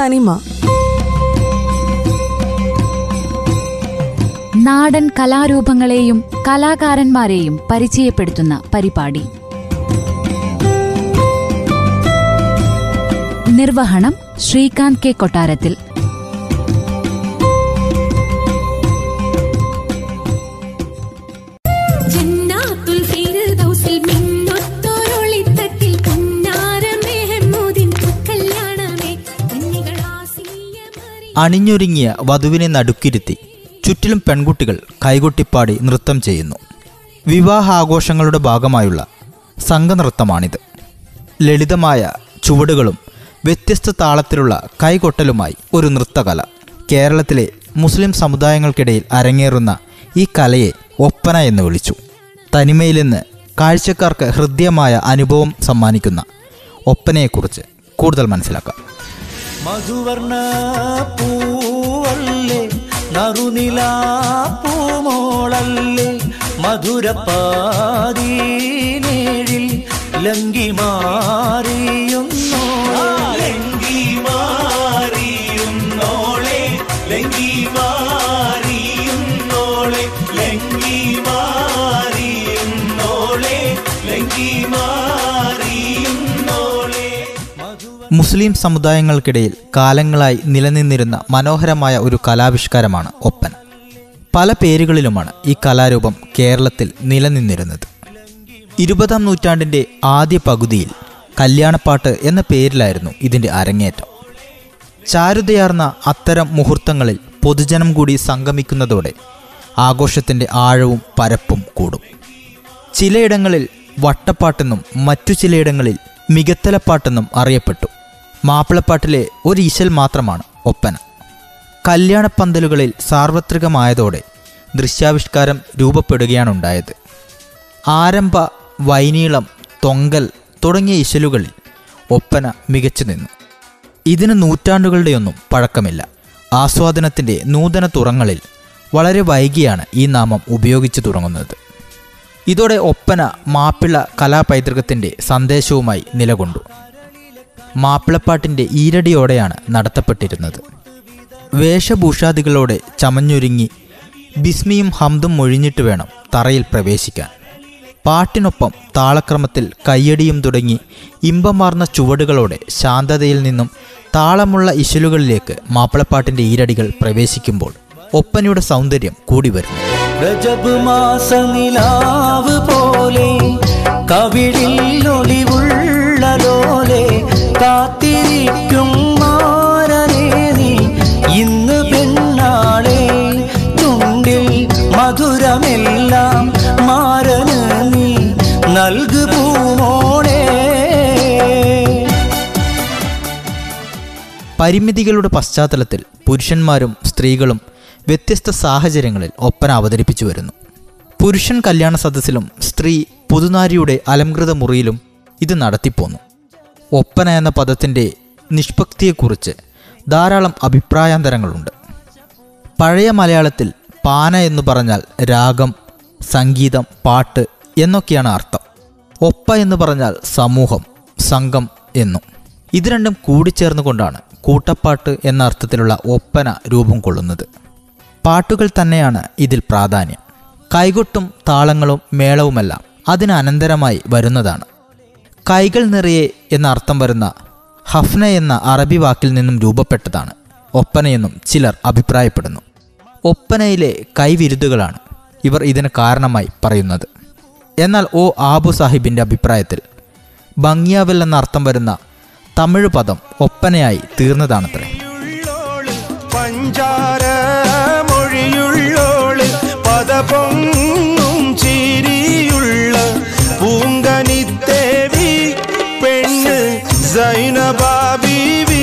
തനിമ. നാടൻ കലാരൂപങ്ങളെയും കലാകാരന്മാരെയും പരിചയപ്പെടുത്തുന്ന പരിപാടി. നിർവഹണം ശ്രീകാന്ത് കെ കൊട്ടാരത്തിൽ. അണിഞ്ഞൊരുങ്ങിയ വധുവിനെ നടുക്കിരുത്തി. ചുറ്റിലും പെൺകുട്ടികൾ കൈകൊട്ടിപ്പാടി നൃത്തം ചെയ്യുന്നു. വിവാഹാഘോഷങ്ങളുടെ ഭാഗമായുള്ള സംഘനൃത്തമാണിത്. ലളിതമായ ചുവടുകളും വ്യത്യസ്ത താളത്തിലുള്ള കൈകൊട്ടലുമായി ഒരു നൃത്തകല. കേരളത്തിലെ മുസ്ലിം സമുദായങ്ങൾക്കിടയിൽ അരങ്ങേറുന്ന ഈ കലയെ ഒപ്പന എന്ന് വിളിച്ചു. തനിമയിൽ നിന്ന് കാഴ്ചക്കാർക്ക് ഹൃദ്യമായ അനുഭവം സമ്മാനിക്കുന്ന ഒപ്പനയെക്കുറിച്ച് കൂടുതൽ മനസ്സിലാക്കാം. മധുവർണ പൂവല്ലേ? നറുനില പൂമോളല്ലേ? മധുരപ്പാതീനേഴിൽ ലങ്കി മാറിയുന്നോളെ മുസ്ലിം സമുദായങ്ങൾക്കിടയിൽ കാലങ്ങളായി നിലനിന്നിരുന്ന മനോഹരമായ ഒരു കലാവിഷ്കാരമാണ് ഒപ്പന. പല പേരുകളിലുമാണ് ഈ കലാരൂപം കേരളത്തിൽ നിലനിന്നിരുന്നത്. ഇരുപതാം നൂറ്റാണ്ടിന്റെ ആദ്യ പകുതിയിൽ കല്യാണപ്പാട്ട് എന്ന പേരിലായിരുന്നു ഇതിന്റെ അരങ്ങേറ്റം. ചാരുതയാർന്ന അത്തരം മുഹൂർത്തങ്ങളിൽ പൊതുജനം കൂടി സംഗമിക്കുന്നതോടെ ആഘോഷത്തിന്റെ ആഴവും പരപ്പും കൂടും. ചിലയിടങ്ങളിൽ വട്ടപ്പാട്ടെന്നും മറ്റു ചിലയിടങ്ങളിൽ മികത്തലപ്പാട്ടെന്നും അറിയപ്പെട്ടു. മാപ്പിളപ്പാട്ടിലെ ഒരു ഈശൽ മാത്രമാണ് ഒപ്പന. കല്യാണപ്പന്തലുകളിൽ സാർവത്രികമായതോടെ ദൃശ്യാവിഷ്കാരം രൂപപ്പെടുകയാണുണ്ടായത്. ആരംഭ വൈനീളം തൊങ്കൽ തുടങ്ങിയ ഇശലുകളിൽ ഒപ്പന മികച്ചു നിന്നു. ഇതിന് നൂറ്റാണ്ടുകളുടെയൊന്നും പഴക്കമില്ല. ആസ്വാദനത്തിന്റെ നൂതന തുറങ്ങളിൽ വളരെ വൈകിയാണ് ഈ നാമം ഉപയോഗിച്ചു തുടങ്ങുന്നത്. ഇതോടെ ഒപ്പന മാപ്പിള കലാപൈതൃകത്തിന്റെ സന്ദേശവുമായി നിലകൊണ്ടു. മാപ്പിളപ്പാട്ടിന്റെ ഈരടിയോടെയാണ് നടത്തപ്പെട്ടിരുന്നത്. വേഷഭൂഷാദികളോടെ ചമഞ്ഞൊരുങ്ങി ബിസ്മിയും ഹംദും മൊഴിഞ്ഞിട്ട് വേണം തറയിൽ പ്രവേശിക്കാൻ. പാട്ടിനൊപ്പം താളക്രമത്തിൽ കയ്യടിയും തുടങ്ങി ഇമ്പമാർന്ന ചുവടുകളോടെ ശാന്തതയിൽ നിന്നും താളമുള്ള ഇശലുകളിലേക്ക് മാപ്പിളപ്പാട്ടിന്റെ ഈരടികൾ പ്രവേശിക്കുമ്പോൾ ഒപ്പനയുടെ സൗന്ദര്യം കൂടി വരുന്നു. രജബ് പോലെ കവിളിൽ കാത്തിരിക്കും മാരനെ നീ. ഇന്ന് പെണ്ണാളെ ചുണ്ടിൽ മധുരമെല്ലാം മാരന് നീ നൽകു പൂമോളെ പരിമിതികളുടെ പശ്ചാത്തലത്തിൽ പുരുഷന്മാരും സ്ത്രീകളും വ്യത്യസ്ത സാഹചര്യങ്ങളിൽ ഒപ്പന അവതരിപ്പിച്ചു വരുന്നു. പുരുഷൻ കല്യാണ സദസ്സിലും സ്ത്രീ പുതുനാരിയുടെ അലംകൃത മുറിയിലും ഇത് നടത്തിപ്പോന്നു. ഒപ്പന എന്ന പദത്തിന്റെ നിഷ്പക്തിയെക്കുറിച്ച് ധാരാളം അഭിപ്രായാന്തരങ്ങളുണ്ട്. പഴയ മലയാളത്തിൽ പാന എന്ന് പറഞ്ഞാൽ രാഗം സംഗീതം പാട്ട് എന്നൊക്കെയാണ് അർത്ഥം. ഒപ്പ എന്ന് പറഞ്ഞാൽ സമൂഹം സംഘം എന്നും. ഇത് രണ്ടും കൂടിച്ചേർന്നുകൊണ്ടാണ് കൂട്ടപ്പാട്ട് എന്ന അർത്ഥത്തിലുള്ള ഒപ്പന രൂപം കൊള്ളുന്നത്. പാട്ടുകൾ തന്നെയാണ് ഇതിൽ പ്രാധാന്യം. കൈകൊട്ടും താളങ്ങളും മേളവുമെല്ലാം അതിനനന്തരമായി വരുന്നതാണ്. കൈകൾ നിറയെ എന്ന അർത്ഥം വരുന്ന ഹഫ്ന എന്ന അറബി വാക്കിൽ നിന്നും രൂപപ്പെട്ടതാണ്. ഒപ്പനയെന്നും ചിലർ അഭിപ്രായപ്പെടുന്നു. ഒപ്പനയിലെ കൈവിരുതുകളാണ് ഇവർ ഇതിന് കാരണമായി പറയുന്നത്. എന്നാൽ ഓ ആബു സാഹിബിന്റെ അഭിപ്രായത്തിൽ ഭംഗിയാവൽ എന്ന അർത്ഥം വരുന്ന തമിഴ് പദം ഒപ്പനയായി തീർന്നതാണത്രേ. പഞ്ചാര മൊഴിയുള്ളോൾ പദപൊങ്ങും പെണ്ണ് സൈനബാബീവി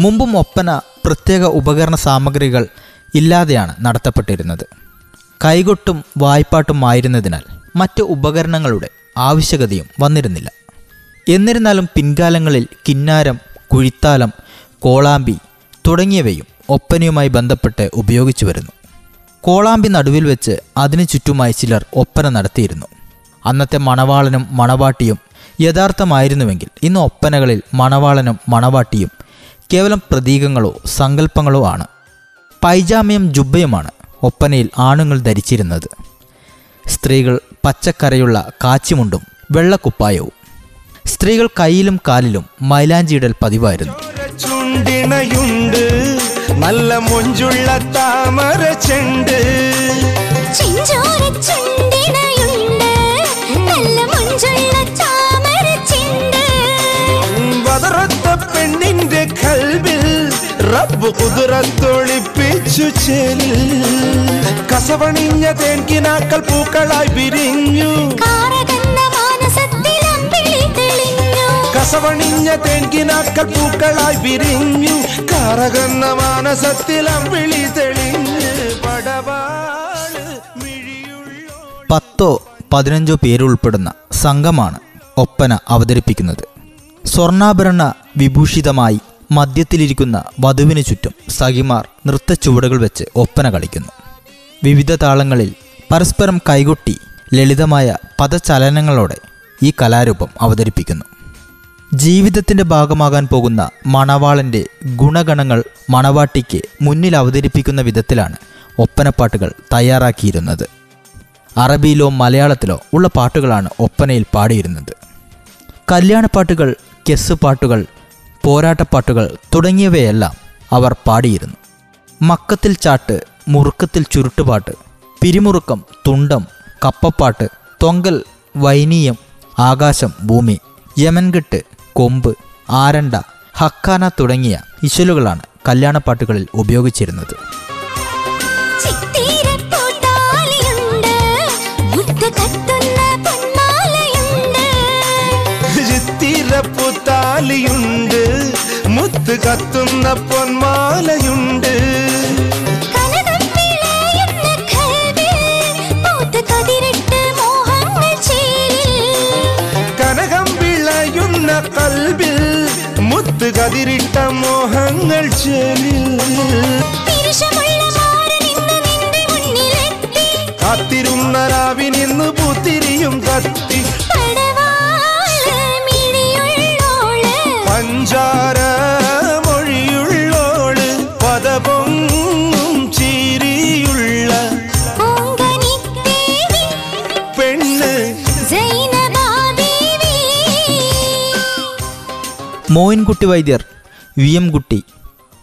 മുമ്പും ഒപ്പന പ്രത്യേക ഉപകരണ സാമഗ്രികൾ ഇല്ലാതെയാണ് നടത്തപ്പെട്ടിരുന്നത്. കൈകൊട്ടും വായ്പാട്ടും ആയിരുന്നതിനാൽ മറ്റ് ഉപകരണങ്ങളുടെ ആവശ്യകതയും വന്നിരുന്നില്ല. എന്നിരുന്നാലും പിൻകാലങ്ങളിൽ കിന്നാരം കുഴിത്താലം കോളാമ്പി തുടങ്ങിയവയും ഒപ്പനയുമായി ബന്ധപ്പെട്ട് ഉപയോഗിച്ചു വരുന്നു. കോളാമ്പി നടുവിൽ വെച്ച് അതിനു ചുറ്റുമായി ചിലർ ഒപ്പന നടത്തിയിരുന്നു. അന്നത്തെ മണവാളനും മണവാട്ടിയും യഥാർത്ഥമായിരുന്നുവെങ്കിൽ ഇന്ന് ഒപ്പനകളിൽ മണവാളനും മണവാട്ടിയും കേവലം പ്രതീകങ്ങളോ സങ്കല്പങ്ങളോ ആണ്. പൈജാമയും ജുബയുമാണ് ഒപ്പനയിൽ ആണുങ്ങൾ ധരിച്ചിരുന്നത്. സ്ത്രീകൾ പച്ചക്കരയുള്ള കാച്ചിമുണ്ടും വെള്ളക്കുപ്പായവും. സ്ത്രീകൾ കയ്യിലും കാലിലും മൈലാഞ്ചിയിടൽ പതിവായിരുന്നു. ചുണ്ടിണയുണ്ട് നല്ല മൊഞ്ചുള്ള താമര ചെണ്ട്. ചെഞ്ചോര റബ്ബ് കുതിരത്തൊളിപ്പിച്ചു ചെലിൽ കസവണിഞ്ഞ തേൻകിനാക്കൾ പൂക്കളായി വിരിഞ്ഞു. കസവണിഞ്ഞ തേൻകിനാക്കൾ പൂക്കളായി വിരിഞ്ഞു. കറകന്ന മാനസത്തിൽ അമ്പിളി തെളിഞ്ഞ്. പടവാൾ പത്തോ പതിനഞ്ചോ പേരുൾപ്പെടുന്ന സംഘമാണ് ഒപ്പന അവതരിപ്പിക്കുന്നത്. സ്വർണാഭരണ വിഭൂഷിതമായി മധ്യത്തിലിരിക്കുന്ന വധുവിനു ചുറ്റും സഖിമാർ നൃത്തച്ചുവടുകൾ വെച്ച് ഒപ്പന കളിക്കുന്നു. വിവിധ താളങ്ങളിൽ പരസ്പരം കൈകൊട്ടി ലളിതമായ പദചലനങ്ങളോടെ ഈ കലാരൂപം അവതരിപ്പിക്കുന്നു. ജീവിതത്തിന്റെ ഭാഗമാകാൻ പോകുന്ന മണവാളന്റെ ഗുണഗണങ്ങൾ മണവാട്ടിക്ക് മുന്നിൽ അവതരിപ്പിക്കുന്ന വിധത്തിലാണ് ഒപ്പനപ്പാട്ടുകൾ തയ്യാറാക്കിയിരുന്നത്. അറബിയിലോ മലയാളത്തിലോ ഉള്ള പാട്ടുകളാണ് ഒപ്പനയിൽ പാടിയിരുന്നത്. കല്യാണപ്പാട്ടുകൾ കെസ് പാട്ടുകൾ പോരാട്ടപ്പാട്ടുകൾ തുടങ്ങിയവയെല്ലാം അവർ പാടിയിരുന്നു. മക്കത്തിൽ ചാട്ട് മുറുക്കത്തിൽ ചുരുട്ടുപാട്ട് പിരിമുറുക്കം തുണ്ടം കപ്പപ്പാട്ട് തൊങ്കൽ വൈനീയം ആകാശം ഭൂമി യമൻകെട്ട് കൊമ്പ് ആരണ്ട ഹക്കാന തുടങ്ങിയ ഇശലുകളാണ് കല്യാണപ്പാട്ടുകളിൽ ഉപയോഗിച്ചിരുന്നത്. കത്തുന്ന പൊന്മാലയുണ്ട്. കനകം വിളയുന്ന കൽവിൽ കൽബിൽ മുത്ത് കതിരിട്ട മോഹങ്ങൾ ചേലിൽ. പിരിശമുള്ള Moyinkutty Vaidyar V M Kutty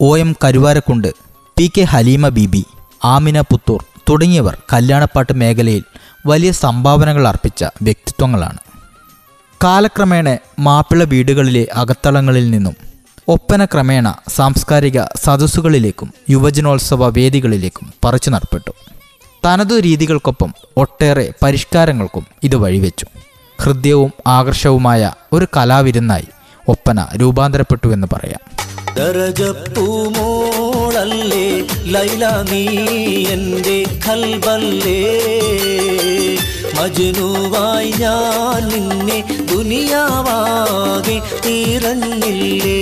O M Karuvarakundu P K Haleema Beebi Amina Puthur തുടങ്ങിയവർ കല്യാണപ്പാട്ട് മേഖലയിൽ വലിയ സംഭാവനകൾ അർപ്പിച്ച വ്യക്തിത്വങ്ങളാണ്. കാലക്രമേണ മാപ്പിള വീടുകളിലെ അകത്തളങ്ങളിൽ നിന്നും ഒപ്പന ക്രമേണ സാംസ്കാരിക സദസ്സുകളിലേക്കും യുവജനോത്സവ വേദികളിലേക്കും പറിച്ചു നടപ്പെട്ടു തനതു രീതികൾക്കൊപ്പം ഒട്ടേറെ പരിഷ്കാരങ്ങൾക്കും ഇത് വഴിവെച്ചു. ഹൃദ്യവും ആകർഷവുമായ ഒരു കലാവിരുന്നായി ഒപ്പന രൂപാന്തരപ്പെട്ടു എന്ന് പറയാം. ലൈല നീ എന്റെ മജനുവായി ഞാൻ നിന്നെ ദുനിയാവാകെ തീരഞ്ഞില്ലേ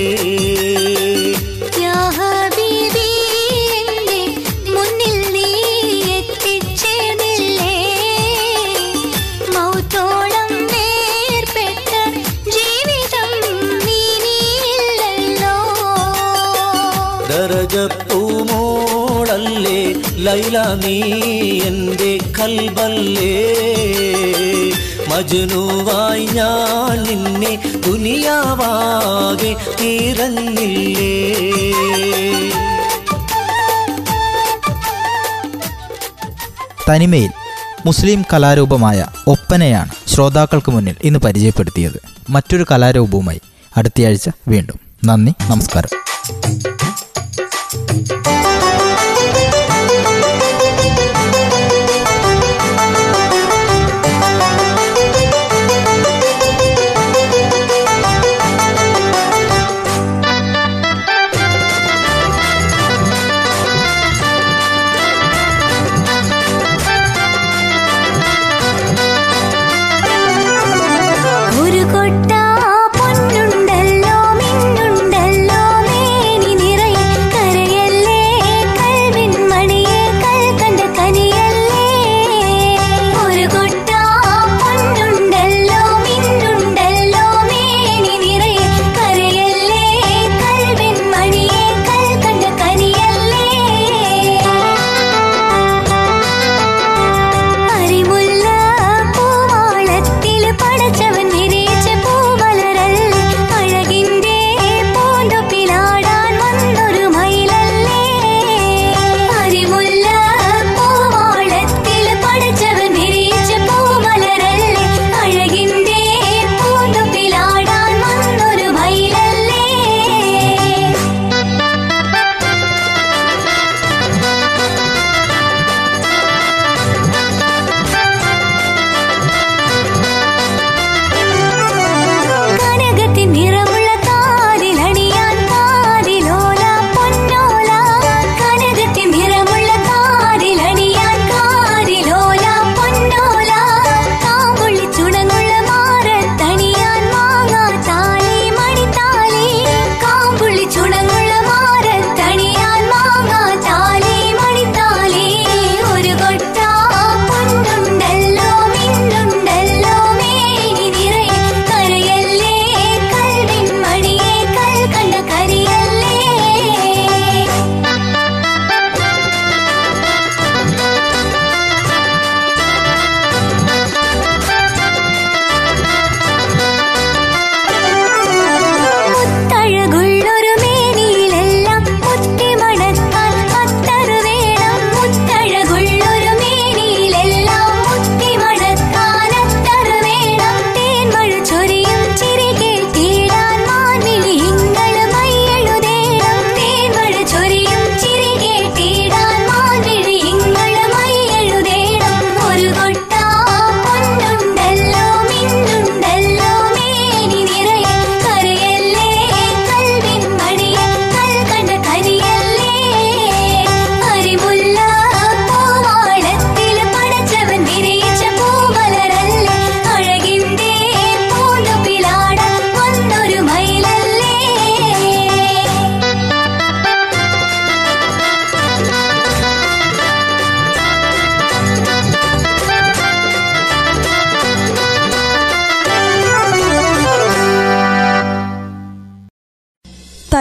ദരജപ്പൂമോളല്ലേ ലൈല നീ എന്റെ കൽബല്ലേ? മജനുവായി ഞാൻ നിന്നെ ദുനിയാവാകെ തീരഞ്ഞില്ലേ? തനിമയിൽ മുസ്ലിം കലാരൂപമായ ഒപ്പനയാണ് ശ്രോതാക്കൾക്ക് മുന്നിൽ ഇന്ന് പരിചയപ്പെടുത്തിയത്. മറ്റൊരു കലാരൂപവുമായി അടുത്തയാഴ്ച വീണ്ടും. നന്ദി നമസ്കാരം.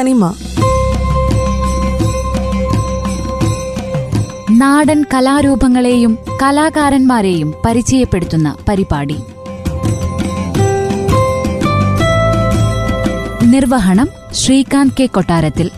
തനിമ. നാടൻ കലാരൂപങ്ങളെയും കലാകാരന്മാരെയും പരിചയപ്പെടുത്തുന്ന പരിപാടി. നിർവഹണം ശ്രീകാന്ത് കെ കൊട്ടാരത്തിൽ.